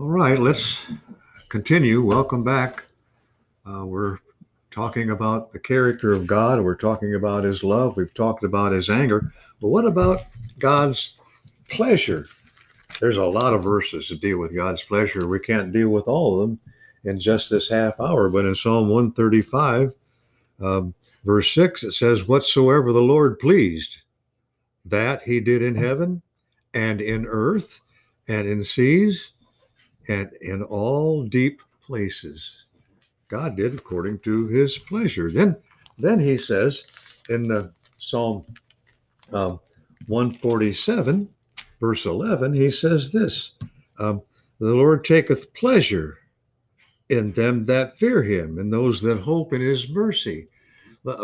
All right, let's continue. Welcome back. Uh, we're talking about the character of God. We're talking about his love. We've talked about his anger. But what about God's pleasure? There's a lot of verses to deal with God's pleasure. We can't deal with all of them in just this half hour. But in Psalm 135, um, verse 6, it says, Whatsoever the Lord pleased, that he did in heaven and in earth and in seas and in all deep places. God did according to his pleasure. Then, then he says in the Psalm um, 147, verse 11, he says this um, The Lord taketh pleasure in them that fear him, and those that hope in his mercy.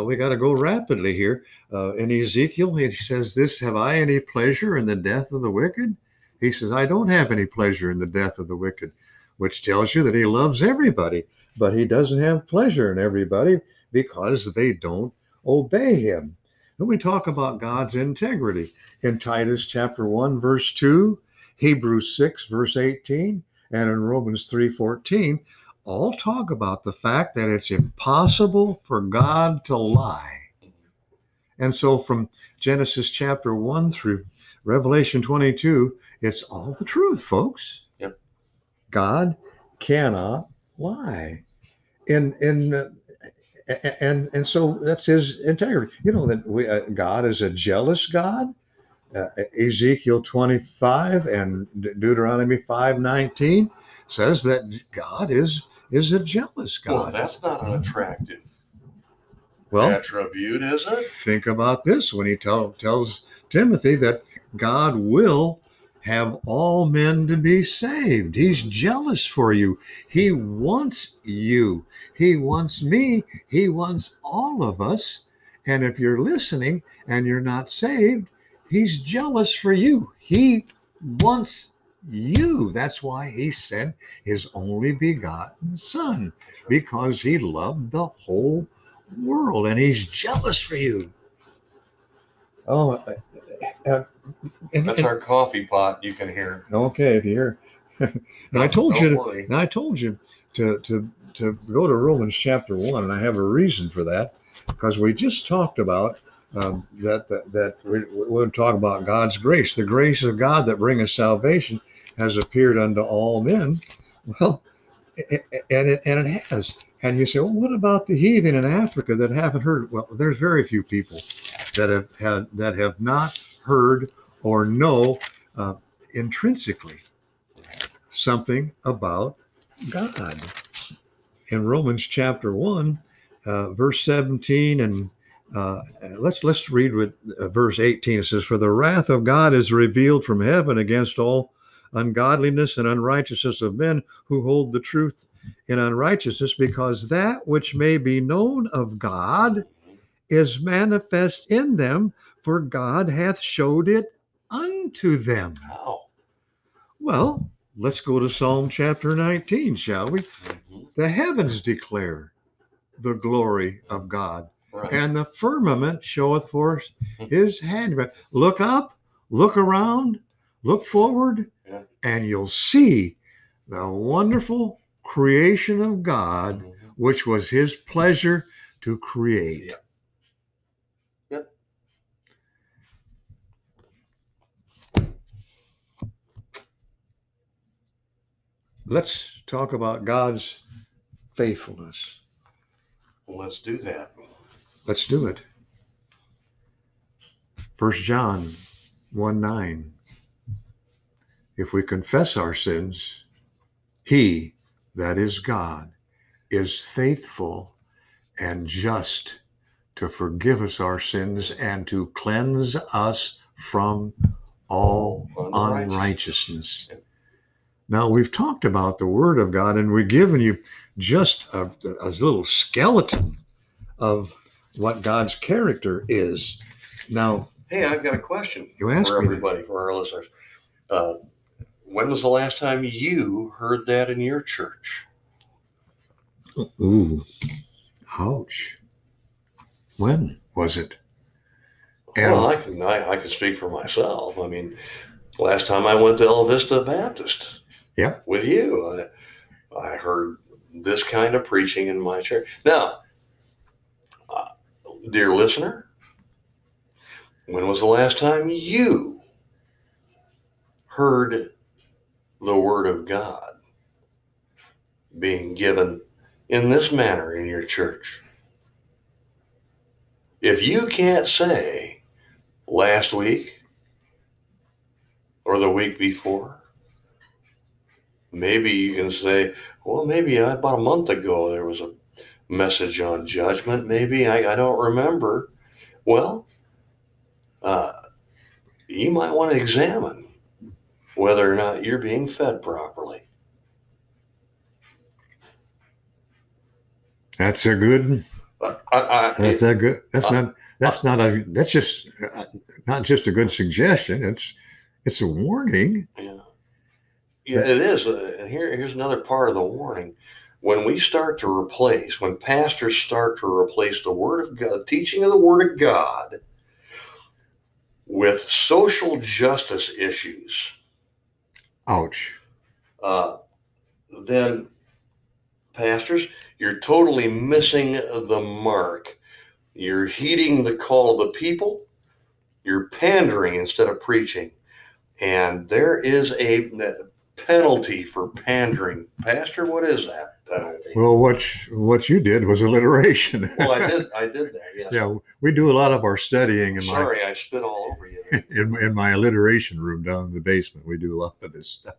We got to go rapidly here. Uh, in Ezekiel, he says, This have I any pleasure in the death of the wicked? He says, I don't have any pleasure in the death of the wicked, which tells you that he loves everybody, but he doesn't have pleasure in everybody because they don't obey him. Then we talk about God's integrity in Titus chapter 1, verse 2, Hebrews 6, verse 18, and in Romans 3 14, all talk about the fact that it's impossible for God to lie. And so from Genesis chapter 1 through Revelation 22, it's all the truth, folks. Yep. God cannot lie. And and uh, and and so that's his integrity. You know that we, uh, God is a jealous God. Uh, Ezekiel 25 and Deuteronomy 5:19 says that God is is a jealous God. Well, that's not an attractive Well, attribute, is it? think about this when he tell, tells Timothy that God will have all men to be saved. He's jealous for you. He wants you. He wants me. He wants all of us. And if you're listening and you're not saved, he's jealous for you. He wants you. That's why he sent his only begotten son because he loved the whole world and he's jealous for you. Oh, uh, uh, and- That's and- our coffee pot. You can hear. okay. If you hear, now I told you. To, worry. now I told you to to to go to Romans chapter one, and I have a reason for that because we just talked about um, that that, that we, we're talking about God's grace, the grace of God that bringeth salvation has appeared unto all men. Well, a- a- and it and it has. And you say, well, what about the heathen in Africa that haven't heard? Well, there's very few people that have had that have not heard or know uh, intrinsically something about God. In Romans chapter one, uh, verse seventeen, and uh, let's let's read with uh, verse eighteen. It says, "For the wrath of God is revealed from heaven against all ungodliness and unrighteousness of men who hold the truth in unrighteousness, because that which may be known of God is manifest in them, for God hath showed it unto them." Well, let's go to Psalm chapter 19, shall we? Mhm. The heavens declare the glory of God, Right. and the firmament showeth forth his handiwork. Look up, look around, look forward, Yeah. and you'll see the wonderful creation of God, Mhm. which was his pleasure to create. Yep. Let's talk about God's faithfulness. Well, let's do that. Let's do it. First John 1 9. If we confess our sins, he, that is God, is faithful and just to forgive us our sins and to cleanse us from all unrighteousness. Now, we've talked about the Word of God and we've given you just a, a little skeleton of what God's character is. Now, Hey, I've got a question You asked for everybody, for our listeners. Uh, when was the last time you heard that in your church? ooh, ouch. When was it? And well, I can I, I can speak for myself. I mean, last time I went to El Vista Baptist Yeah. With you. I, I heard this kind of preaching in my church. Now, uh, dear listener, when was the last time you heard the Word of God being given in this manner in your church? If you can't say last week or the week before, maybe you can say, well, maybe about a month ago there was a message on judgment. Maybe I, I don't remember. Well, uh, you might want to examine whether or not you're being fed properly. That's a good. I, I, That's a good. That's uh, not. That's not a. That's just uh, not just a good suggestion. It's it's a warning. Yeah, yeah, it is. Uh, and here, here's another part of the warning. When we start to replace, when pastors start to replace the Word of God, teaching of the Word of God, with social justice issues, Ouch. uh, then pastors, you're totally missing the mark. You're heeding the call of the people. You're pandering instead of preaching. And there is a penalty for pandering. Pastor, what is that penalty? Well, what what you did was alliteration. Well, I did. I did that. Yes. yeah, we do a lot of our studying in my Sorry, I spit all over you. in, in my alliteration room down in the basement. We do a lot of this stuff,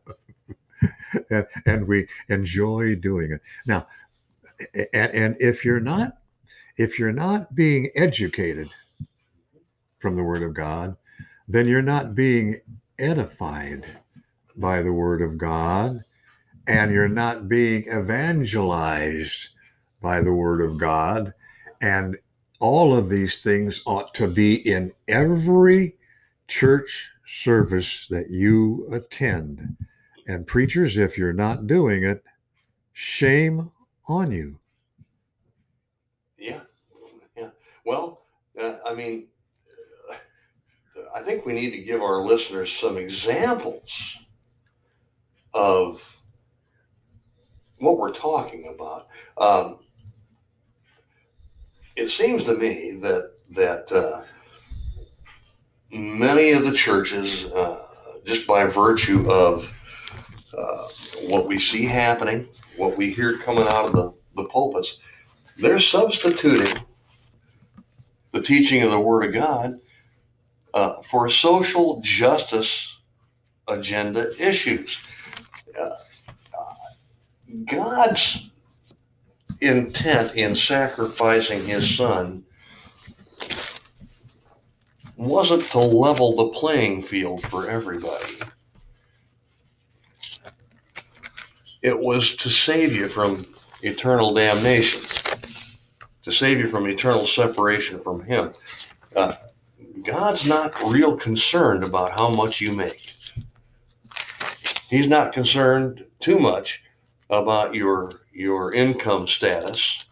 and, and we enjoy doing it. Now, and, and if you're not if you're not being educated from the Word of God, then you're not being edified by the Word of God, and you're not being evangelized by the Word of God, and all of these things ought to be in every church service that you attend. And preachers, if you're not doing it, shame on you. Yeah, yeah. Well, uh, I mean, uh, I think we need to give our listeners some examples of what we're talking about. Um, it seems to me that that uh, many of the churches, uh, just by virtue of uh, what we see happening, what we hear coming out of the, the pulpits, they're substituting the teaching of the Word of God uh, for social justice agenda issues. God's intent in sacrificing His Son wasn't to level the playing field for everybody. It was to save you from eternal damnation to save you from eternal separation from Him. Uh, God's not real concerned about how much you make. He's not concerned too much about your your income status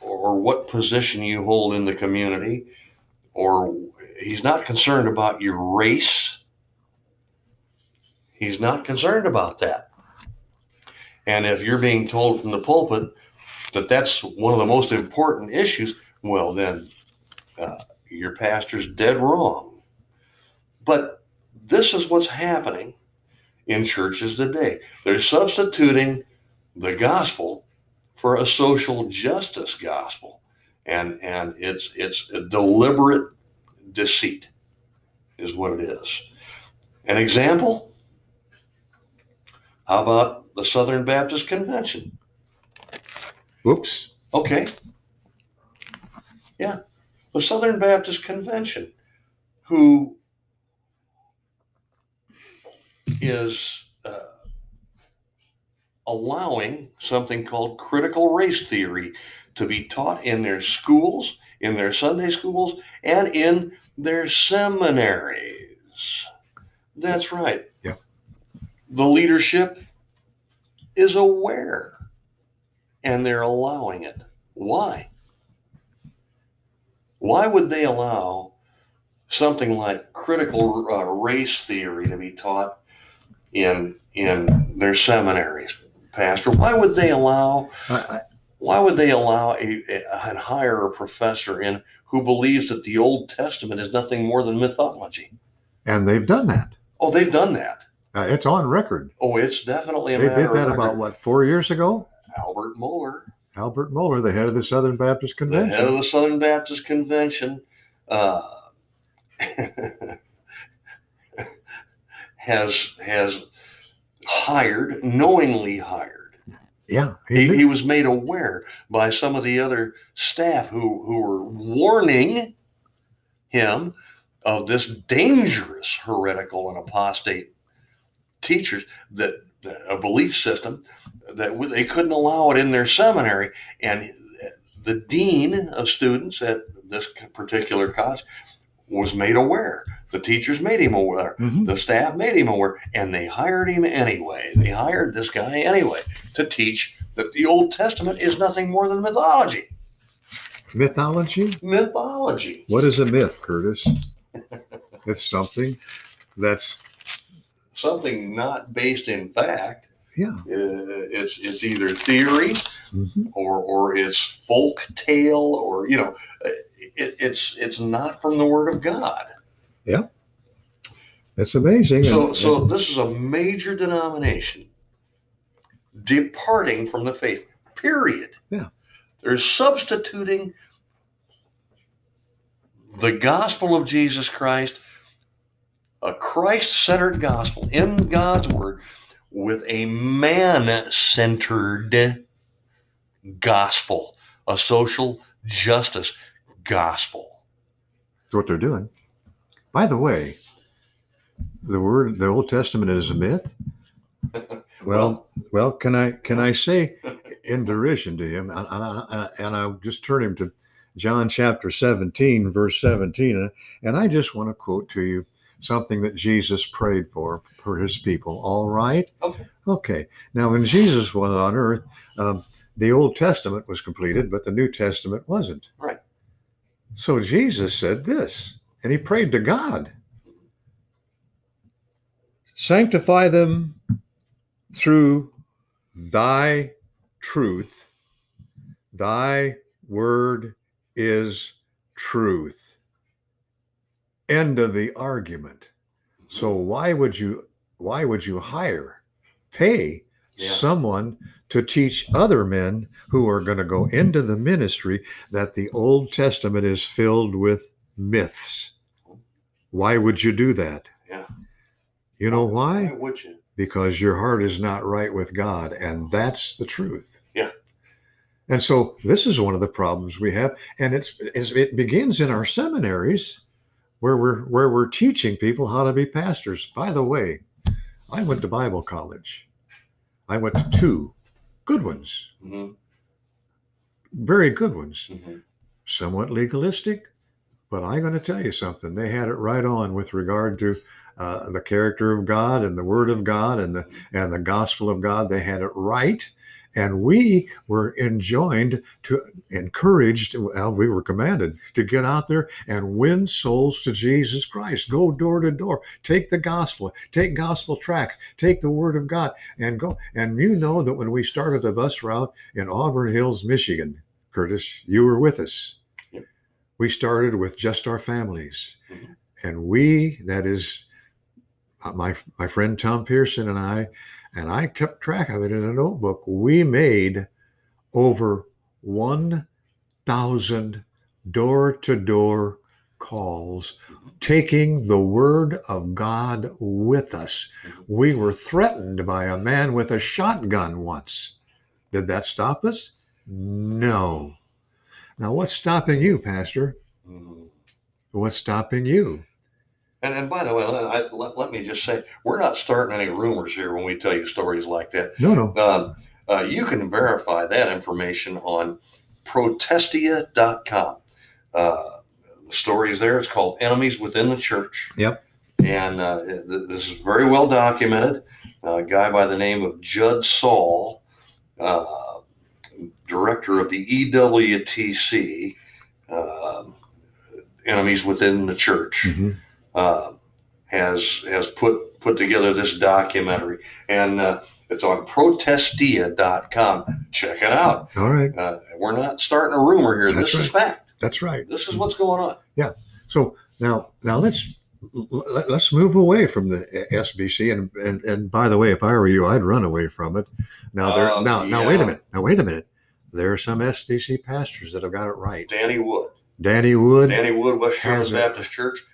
or what position you hold in the community or he's not concerned about your race. He's not concerned about that. And if you're being told from the pulpit that that's one of the most important issues, well, then uh, your pastor's dead wrong. But this is what's happening in churches today. They're substituting the gospel for a social justice gospel, and and it's it's a deliberate deceit, is what it is. An example. How about the Southern Baptist Convention? Oops. Okay. Yeah. The Southern Baptist Convention, who is uh, allowing something called critical race theory to be taught in their schools, in their Sunday schools, and in their seminaries. That's right. Yeah. The leadership is aware and they're allowing it. Why? Why would they allow something like critical uh, race theory to be taught in in their seminaries, Pastor. Why would they allow? Why would they allow a, a and hire a professor in who believes that the Old Testament is nothing more than mythology? and they've done that. Oh, they've done that. Uh, it's on record. Oh, it's definitely a They did that about what four years ago. Albert Mueller, Albert Mohler, the head of the Southern Baptist the Convention. head of the Southern Baptist Convention, uh, has has hired, knowingly hired. yeah, He, he, was made aware by some of the other staff who who were warning him of this dangerous heretical and apostate teachers that a belief system that they couldn't allow it in their seminary. And the dean of students at this particular college was made aware the teachers made him aware Mhm. the staff made him aware and they hired him anyway they hired this guy anyway to teach that the old testament is nothing more than mythology mythology. mythology What is a myth, Curtis? it's something that's something not based in fact yeah. uh, it's it's either theory Mhm. or or it's folk tale or you know it, it's it's not from the word of god It's amazing. so And- so this is a major denomination departing from the faith period Yeah. they're substituting the gospel of jesus christ a christ-centered gospel in god's word with a man-centered gospel a social justice gospel That's what they're doing. By the way, the word, the Old Testament is a myth. Well, well, can I can I say in derision to him, and, and, and, I'll just turn him to John chapter 17, verse 17, and, and I just want to quote to you something that Jesus prayed for for his people. All right. Okay. Okay. Now, when Jesus was on earth, um, the Old Testament was completed, but the New Testament wasn't. Right. So Jesus said this, and he prayed to God Sanctify them through thy truth. Thy word is truth. End of the argument. So why would you why would you hire pay Yeah. someone to teach other men who are going to go into the ministry that the Old Testament is filled with myths? Why would you do that? Yeah. You know why why? would you Because your heart is not right with God, and that's the truth. Yeah. And so this is one of the problems we have, and it's, it's it begins in our seminaries, where we're where we're teaching people how to be pastors. By the way, I went to Bible college. I went to two good ones, Mhm, very good ones, mhm. somewhat legalistic, but I'm going to tell you something. They had it right on with regard to uh, the character of God and the Word of God and the and the gospel of God. They had it right, and we were enjoined to encouraged. Well, we were commanded to get out there and win souls to Jesus Christ. Go door to door. Take the gospel. Take gospel tracts. Take the Word of God and go. And you know that when we started the bus route in Auburn Hills, Michigan, Curtis, you were with us. We started with just our families. Mhm. And we, that is uh, my my friend Tom Pearson and I, and I kept track of it in a notebook. We made over 1,000 door to door calls, taking the word of God with us. We were threatened by a man with a shotgun once. Did that stop us? No. Now, what's stopping you, Pastor? Mhm. What's stopping you? And, and by the way, I, let, let me just say, we're not starting any rumors here when we tell you stories like that. No, no. Um, uh, you can verify that information on protestia.com. Uh, the story is there. It's called Enemies Within the Church. Yep. And uh, th- this is very well documented. a guy by the name of Judd Saul, uh, director of the EWTC, um Enemies Within the Church Mhm. uh, has has put put together this documentary, and uh, it's on protestia.com. Check it out. All right. Uh, we're not starting a rumor here. That's this is fact. That's right. This is what's going on. Yeah. So now, now let's let, let's move away from the SBC. And, and and by the way, if I were you, I'd run away from it. Now there. Uh, now now wait a minute. Now wait a minute. There are some SBC pastors that have got it right. Danny Wood. Danny Wood. Danny Wood, West it. Baptist Church,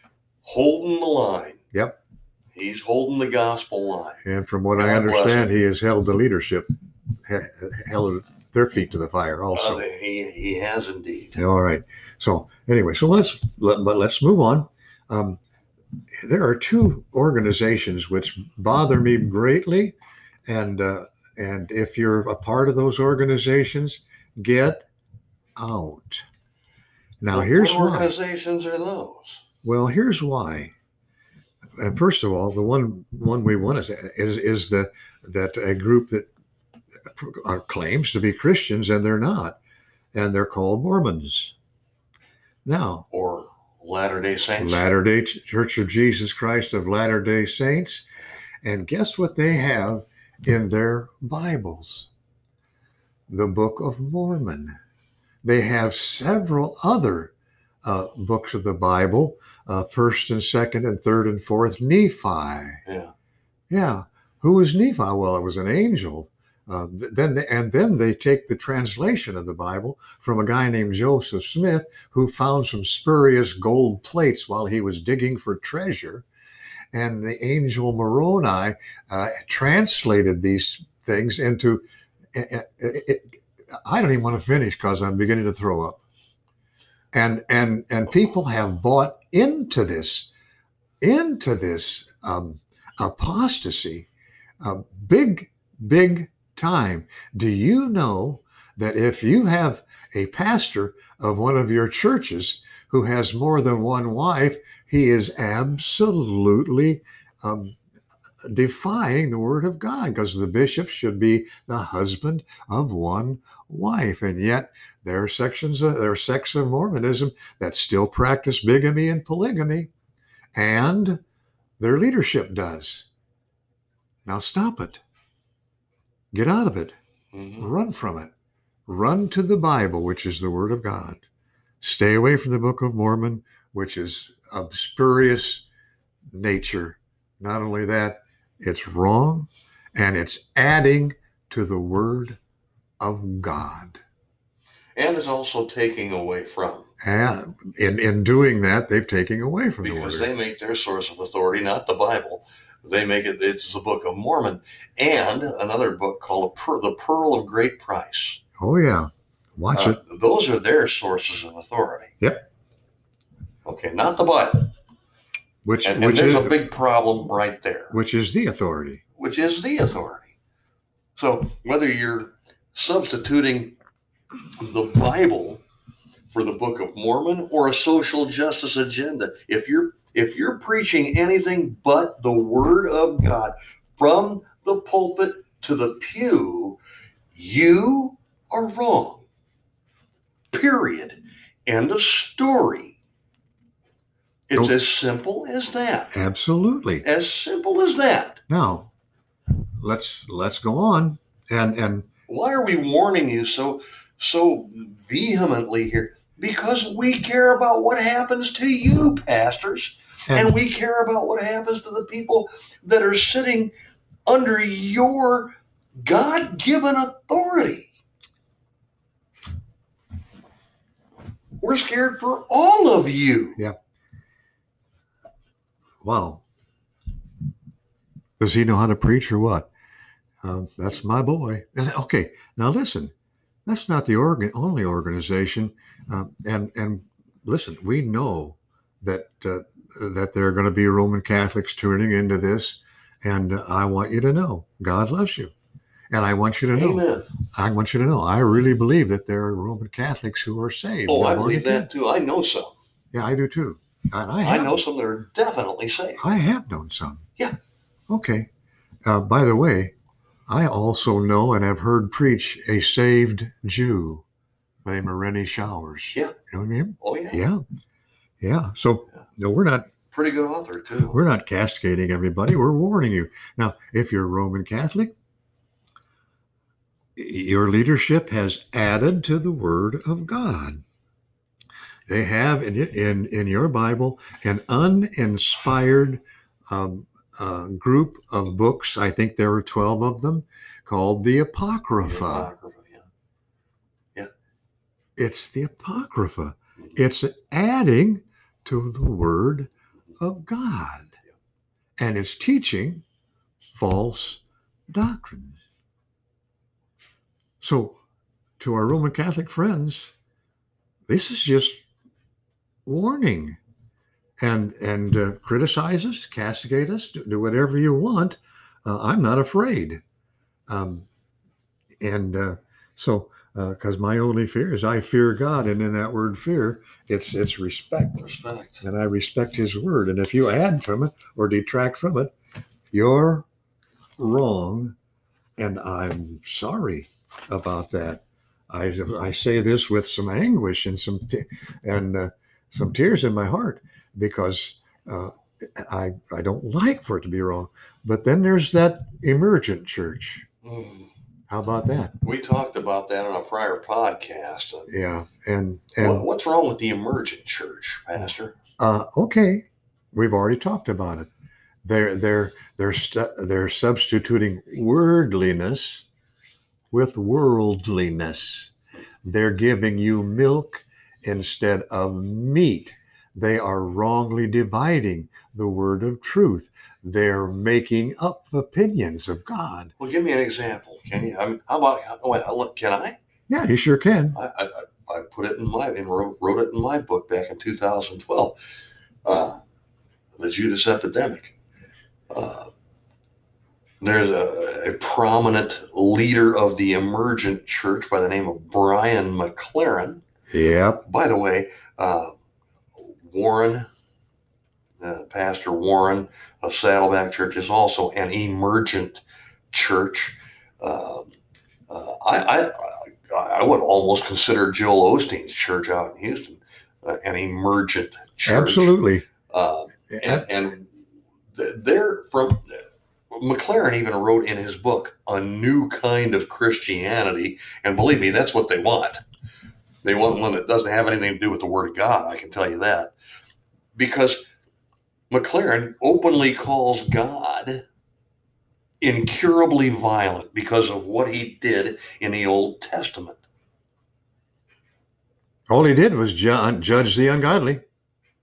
holding the line. Yep. He's holding the gospel line. And from what I God bless understand, he has held the leadership, held their feet to the fire also. Uh, he, he has indeed. All right. So anyway, so let's let, but let's move on. Um, there are two organizations which bother me greatly, and uh, and if you're a part of those organizations, get out. Now What- here's what why. organizations are those? Well, here's why. And first of all, the one one we want is is, is the that a group that claims to be Christians and they're not, and they're called Mormons. Now, Or Latter Day Saints? Latter Day Church of Jesus Christ of Latter Day Saints, and guess what they have in their Bibles? The Book of Mormon. They have several other uh, books of the Bible, uh, first and second and third and fourth, Nephi. Yeah. Yeah. Who was Nephi? Well, it was an angel. Uh, then and then they take the translation of the Bible from a guy named Joseph Smith who found some spurious gold plates while he was digging for treasure, and the angel Moroni uh, translated these things into. it- it- it- I don't even want to finish because I'm beginning to throw up. And and and people have bought into this, into this um, apostasy, uh, big big time. Do you know that if you have a pastor of one of your churches who has more than one wife, he is absolutely um, defying the word of God because the bishop should be the husband of one wife. And yet there are sections of there are sects of Mormonism that still practice bigamy and polygamy, and their leadership does. Now stop it. Get out of it. Mhm. Run from it. Run to the Bible, which is the Word of God. Stay away from the Book of Mormon, which is of spurious nature. Not only that, it's wrong and it's adding to the Word of God. And is also taking away from. And in, in doing that, they've taken away from the Because Word. they make their source of authority not the Bible. They make it, it's the Book of Mormon and another book called The Pearl of Great Price. oh, yeah. Watch Uh, it. Those are their sources of authority. Yep. Okay, not the Bible. Which, And, and there's is, a big problem right there, which is the authority. which is the authority. So whether you're substituting the Bible for the Book of Mormon or a social justice agenda, if you're if you're preaching anything but the Word of God from the pulpit to the pew, you are wrong. Period. End of story. It's as simple as that. Absolutely. As simple as that. Now, let's let's go on. And and Why are we warning you so so vehemently here? Because we care about what happens to you, pastors, and, we care about what happens to the people that are sitting under your God-given authority. We're scared for all of you. Yeah. Wow. Does he know how to preach or what? Um, that's my boy. Okay, now listen. That's not the organ, only organization. Um, and and listen, we know that uh, that there are going to be Roman Catholics tuning into this, and I want you to know God loves you, and I want you to know. Amen. I want you to know. I really believe that there are Roman Catholics who are saved. Oh, I believe that too. I know some. Yeah, I do too. And I, I know some that are definitely saved. I have known some. Yeah. Okay. Uh, by the way, I also know and have heard preach a saved Jew named Rennie Showers. Yeah. You know what I mean? Oh yeah. Yeah. Yeah. So no, we're not Pretty good author too. We're not castigating everybody. We're warning you. Now, if you're Roman Catholic, your leadership has added to the Word of God. They have in in, in your Bible an uninspired um, uh, group of books. I think there are twelve of them, called the Apocrypha. The Apocrypha, yeah. It's the Apocrypha. Mhm. It's adding to the Word of God, and is teaching false doctrines. So, to our Roman Catholic friends, this is just warning, and and uh, criticize us, castigate us, do, do whatever you want. Uh, I'm not afraid, um, and uh, so because my only fear is I fear God, and in that word fear, it's it's respect, Respect. and I respect His word. And if you add from it or detract from it, you're wrong, and I'm sorry about that. I, I say this with some anguish and some t- and uh, some tears in my heart because uh, I I don't like for it to be wrong. But then there's that emergent church. Mm. How about that? We talked about that on a prior podcast. Yeah, and What- What's wrong with the emergent church, Pastor? uh, okay, we've already talked about it. They're they're they're stu- they're substituting wordliness with worldliness. They're giving you milk instead of meat. They are wrongly dividing the word of truth. They're making up opinions of God. Well, give me an example, can you? I mean, how about? oh, look, can I? Yeah, you sure can. I, I, I put it in my and wrote, wrote it in my book back in 2012. Uh, the Judas epidemic. Uh, there's a, a prominent leader of the emergent church by the name of Brian McLaren. Yep. By the way, uh, Warren, uh, Pastor Warren of Saddleback Church is also an emergent church. Um, uh, I, I I would almost consider Joel Osteen's church out in Houston uh, an emergent church. Absolutely. Um, and, and they're from McLaren even wrote in his book a new kind of Christianity, and believe me, that's what they want. They want one that doesn't have anything to do with the Word of God. I can tell you that, because McLaren openly calls God incurably violent because of what he did in the Old Testament. All he did was ju- judge the ungodly,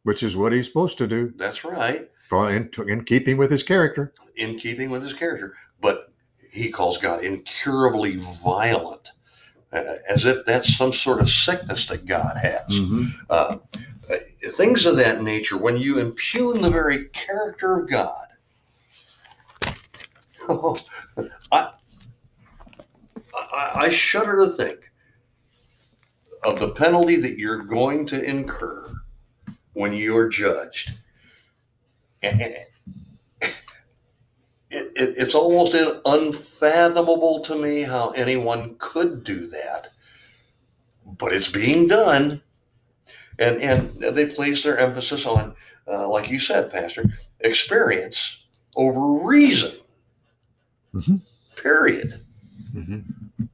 which is what he's supposed to do, That's right. in, in keeping with his character. in keeping with his character, but he calls God incurably violent, uh, as if that's some sort of sickness that God has. Mm-hmm. Uh, things of that nature, when you impugn the very character of God, I, I, I shudder to think of the penalty that you're going to incur when you're judged. And it, it, it's almost unfathomable to me how anyone could do that, but it's being done. And, and they place their emphasis on, uh, like you said, Pastor, experience over reason. Mhm. Period. Mm-hmm.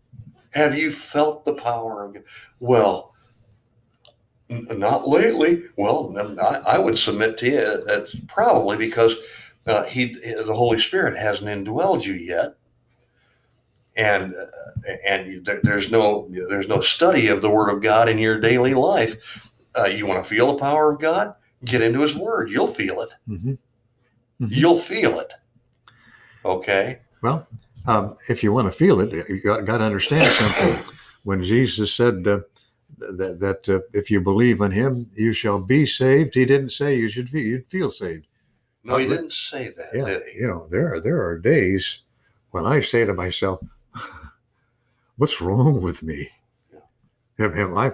Have you felt the power of God? Well, n- not lately. Well, I, I would submit to you that's probably because uh, he, the Holy Spirit, hasn't indwelled you yet, and uh, and there's no there's no study of the Word of God in your daily life. Uh, you want to feel the power of God? Get into His Word. You'll feel it. Mm-hmm. Mhm. You'll feel it. Okay. Well, um, if you want to feel it, you got, got to understand something. When Jesus said uh, that, that uh, if you believe in Him, you shall be saved, He didn't say you should be, you'd feel saved. No, He didn't say that, Yeah, did you know, there are there are days when I say to myself, "What's wrong with me?" Am, I,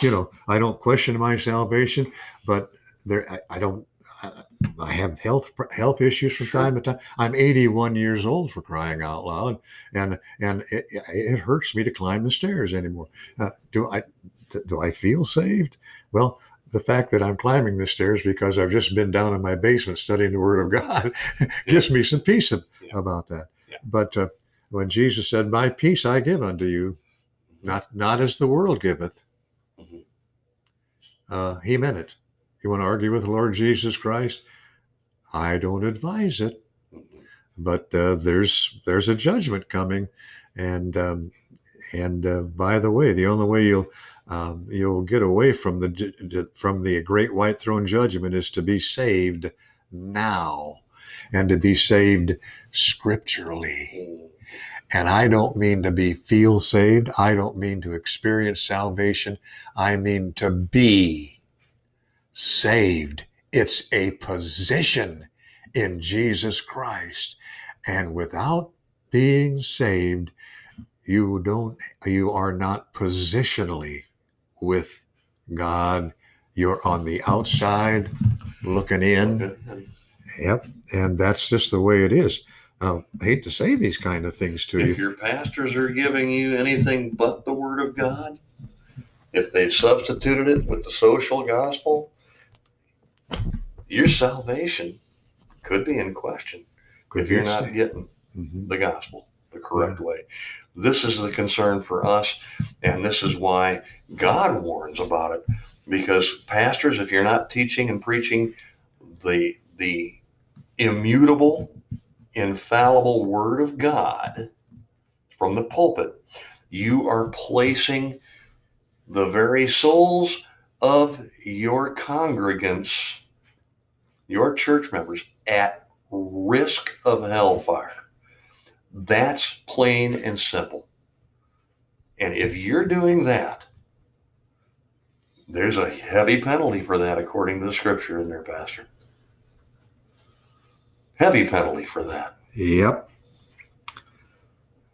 you know, I don't question my salvation, but there, I, I don't. I, I have health health issues from Sure. time to time. I'm 81 years old for crying out loud, and and it, it hurts me to climb the stairs anymore. Uh, do I do I feel saved? Well, the fact that I'm climbing the stairs because I've just been down in my basement studying the Word of God gives me some peace ab- Yeah. about that. Yeah. But uh, when Jesus said, "My peace I give unto you, not not as the world giveth," Mhm. uh, he meant it. You want to argue with the Lord Jesus Christ? I don't advise it Mhm. but uh, there's there's a judgment coming, and um, and uh, by the way, the only way you'll um, you'll get away from the from the great white throne judgment is to be saved now, and to be saved scripturally. And I don't mean to be feel saved. I don't mean to experience salvation. I mean to be saved. It's a position in Jesus Christ. And without being saved, you don't you are not positionally with God. You're on the outside looking in. Yep. And that's just the way it is. Uh, I hate to say these kind of things to you. If your pastors are giving you anything but the Word of God, if they've substituted it with the social gospel, your salvation could be in question if you're not getting Mhm. the gospel the correct way. This is the concern for us, and this is why God warns about it. Because pastors, if you're not teaching and preaching the the immutable, infallible Word of God from the pulpit, you are placing the very souls of your congregants, your church members, at risk of hellfire. That's plain and simple. And if you're doing that, there's a heavy penalty for that according to the scripture in there, Pastor. Heavy penalty for that. Yep.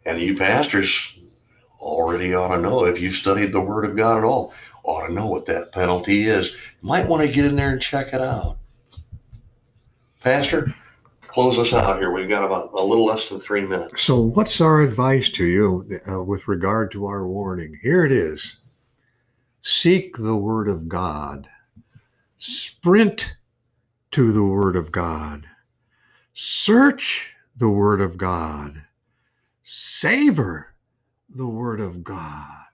And you pastors already ought to know if you've studied the Word of God at all, ought to know what that penalty is. Might want to get in there and check it out. Pastor, close us out here. We've got about a little less than three minutes. So, what's our advice to you uh, with regard to our warning? Here it is Seek the Word of God, sprint to the Word of God, search the Word of God, savor the Word of God,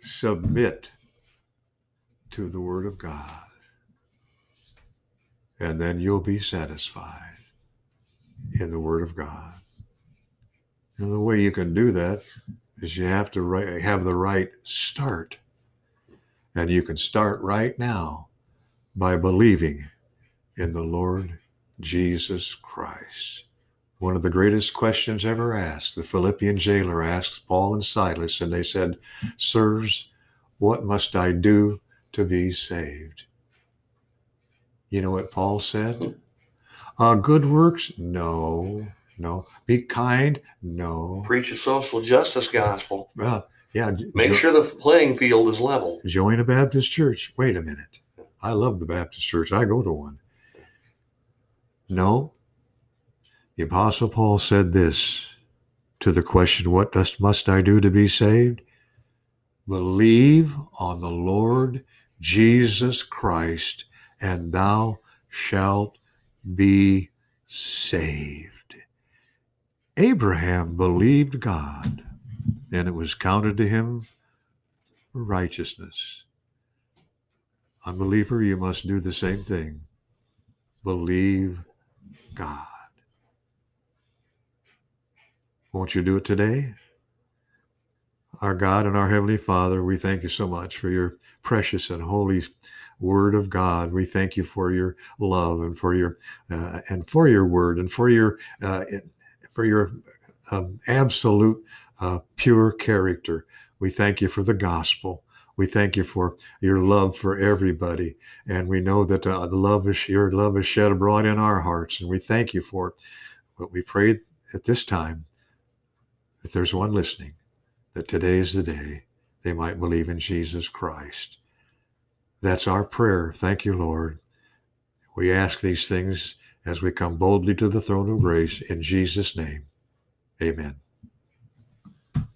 submit to the Word of God, and then you'll be satisfied in the Word of God. And the way you can do that is you have to have the right start. And you can start right now by believing in the Lord Jesus Christ. One of the greatest questions ever asked, the Philippian jailer asked Paul and Silas, and they said, Sirs, what must I do to be saved? You know what Paul said? Uh, good works? No, no. Be kind? No. Preach a social justice gospel. Uh, yeah. Make jo- sure the playing field is level. Join a Baptist church. Wait a minute. I love the Baptist church. I go to one. No. The Apostle Paul said this to the question, What dost, must I do to be saved? Believe on the Lord Jesus Christ, and thou shalt be saved. Abraham believed God, and it was counted to him for righteousness. Unbeliever, you must do the same thing. Believe God. Won't you do it today? Our God and our Heavenly Father, we thank you so much for your precious and holy Word of God. We thank you for your love and for your uh, and for your Word and for your uh, for your um, absolute uh, pure character. We thank you for the gospel. We thank you for your love for everybody, and we know that uh, the love is your love is shed abroad in our hearts, and we thank you for it. But we pray at this time that there's one listening, that today is the day they might believe in Jesus Christ. That's our prayer. Thank you, Lord. We ask these things as we come boldly to the throne of grace in Jesus' name. Amen.